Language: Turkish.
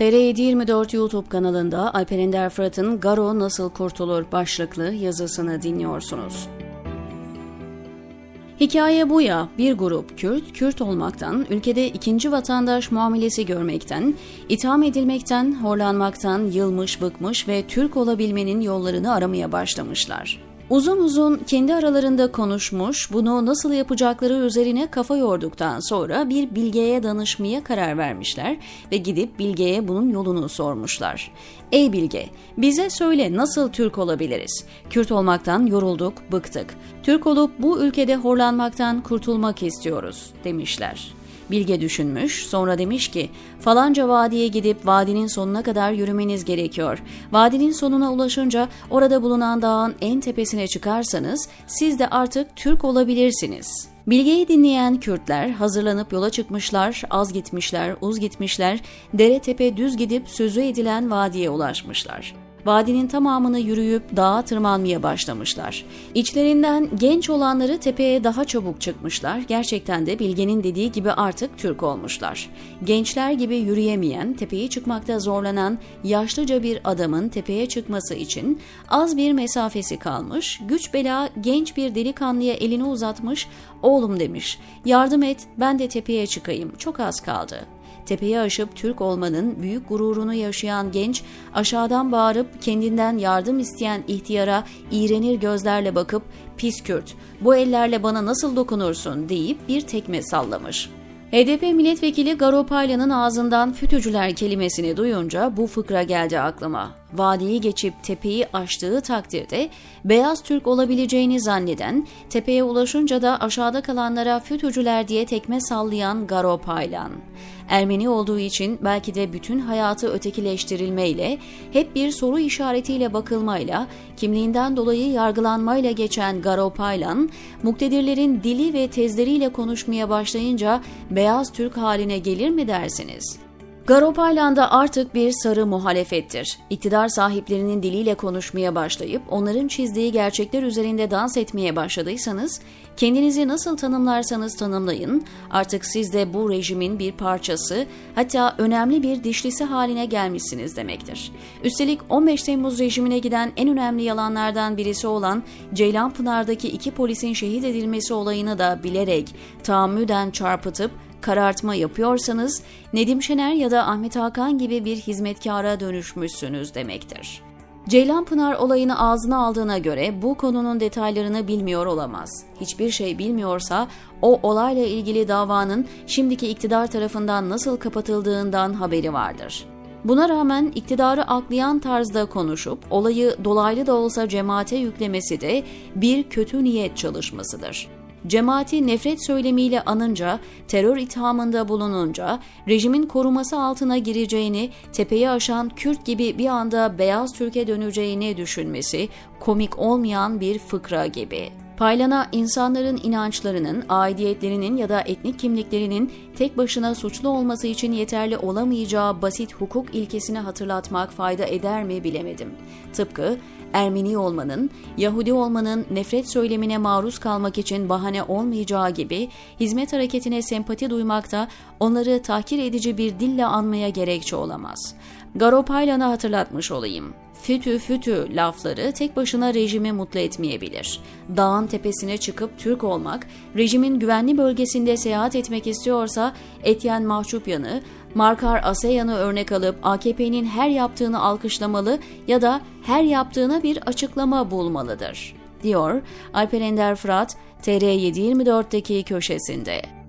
TR724 YouTube kanalında Alper Ender Fırat'ın Garo Nasıl Kurtulur başlıklı yazısını dinliyorsunuz. Hikaye bu ya, bir grup Kürt, Kürt olmaktan, ülkede ikinci vatandaş muamelesi görmekten, itham edilmekten, horlanmaktan yılmış bıkmış ve Türk olabilmenin yollarını aramaya başlamışlar. Uzun uzun kendi aralarında konuşmuş, bunu nasıl yapacakları üzerine kafa yorduktan sonra bir bilgeye danışmaya karar vermişler ve gidip bilgeye bunun yolunu sormuşlar. Ey bilge, bize söyle nasıl Türk olabiliriz? Kürt olmaktan yorulduk, bıktık. Türk olup bu ülkede horlanmaktan kurtulmak istiyoruz demişler. Bilge düşünmüş, sonra demiş ki, falanca vadiye gidip vadinin sonuna kadar yürümeniz gerekiyor. Vadinin sonuna ulaşınca orada bulunan dağın en tepesine çıkarsanız siz de artık Türk olabilirsiniz. Bilgeyi dinleyen Kürtler hazırlanıp yola çıkmışlar, az gitmişler, uz gitmişler, dere tepe düz gidip sözü edilen vadiye ulaşmışlar vadinin tamamını yürüyüp dağa tırmanmaya başlamışlar. İçlerinden genç olanları tepeye daha çabuk çıkmışlar. Gerçekten de Bilge'nin dediği gibi artık Türk olmuşlar. Gençler gibi yürüyemeyen, tepeyi çıkmakta zorlanan yaşlıca bir adamın tepeye çıkması için az bir mesafesi kalmış. Güç bela genç bir delikanlıya elini uzatmış, "Oğlum" demiş. "Yardım et, ben de tepeye çıkayım. Çok az kaldı." Tepeyi aşıp Türk olmanın büyük gururunu yaşayan genç aşağıdan bağırıp kendinden yardım isteyen ihtiyara iğrenir gözlerle bakıp pis Kürt bu ellerle bana nasıl dokunursun deyip bir tekme sallamış. HDP milletvekili Garo Paylan'ın ağzından fütücüler kelimesini duyunca bu fıkra geldi aklıma. Vadiyi geçip tepeyi aştığı takdirde beyaz Türk olabileceğini zanneden, tepeye ulaşınca da aşağıda kalanlara fütücüler diye tekme sallayan Garo Paylan. Ermeni olduğu için belki de bütün hayatı ötekileştirilmeyle, hep bir soru işaretiyle bakılmayla, kimliğinden dolayı yargılanmayla geçen Garo Paylan, muktedirlerin dili ve tezleriyle konuşmaya başlayınca beyaz Türk haline gelir mi dersiniz?'' Garopaylan'da artık bir sarı muhalefettir. İktidar sahiplerinin diliyle konuşmaya başlayıp onların çizdiği gerçekler üzerinde dans etmeye başladıysanız, kendinizi nasıl tanımlarsanız tanımlayın, artık siz de bu rejimin bir parçası, hatta önemli bir dişlisi haline gelmişsiniz demektir. Üstelik 15 Temmuz rejimine giden en önemli yalanlardan birisi olan Ceylanpınar'daki iki polisin şehit edilmesi olayını da bilerek, tahammüden çarpıtıp karartma yapıyorsanız Nedim Şener ya da Ahmet Hakan gibi bir hizmetkara dönüşmüşsünüz demektir. Ceylan Pınar olayını ağzına aldığına göre bu konunun detaylarını bilmiyor olamaz. Hiçbir şey bilmiyorsa o olayla ilgili davanın şimdiki iktidar tarafından nasıl kapatıldığından haberi vardır. Buna rağmen iktidarı aklayan tarzda konuşup olayı dolaylı da olsa cemaate yüklemesi de bir kötü niyet çalışmasıdır cemaati nefret söylemiyle anınca, terör ithamında bulununca, rejimin koruması altına gireceğini, tepeyi aşan Kürt gibi bir anda beyaz Türk'e döneceğini düşünmesi komik olmayan bir fıkra gibi. Paylana insanların inançlarının, aidiyetlerinin ya da etnik kimliklerinin tek başına suçlu olması için yeterli olamayacağı basit hukuk ilkesini hatırlatmak fayda eder mi bilemedim. Tıpkı Ermeni olmanın, Yahudi olmanın nefret söylemine maruz kalmak için bahane olmayacağı gibi hizmet hareketine sempati duymakta onları tahkir edici bir dille anmaya gerekçe olamaz. Garopaylan'a hatırlatmış olayım. Fütü fütü lafları tek başına rejimi mutlu etmeyebilir. Dağın tepesine çıkıp Türk olmak, rejimin güvenli bölgesinde seyahat etmek istiyorsa Etyen Mahçupyan'ı, Markar Aseyan'ı örnek alıp AKP'nin her yaptığını alkışlamalı ya da her yaptığına bir açıklama bulmalıdır, diyor Alper Ender Fırat TR724'deki köşesinde.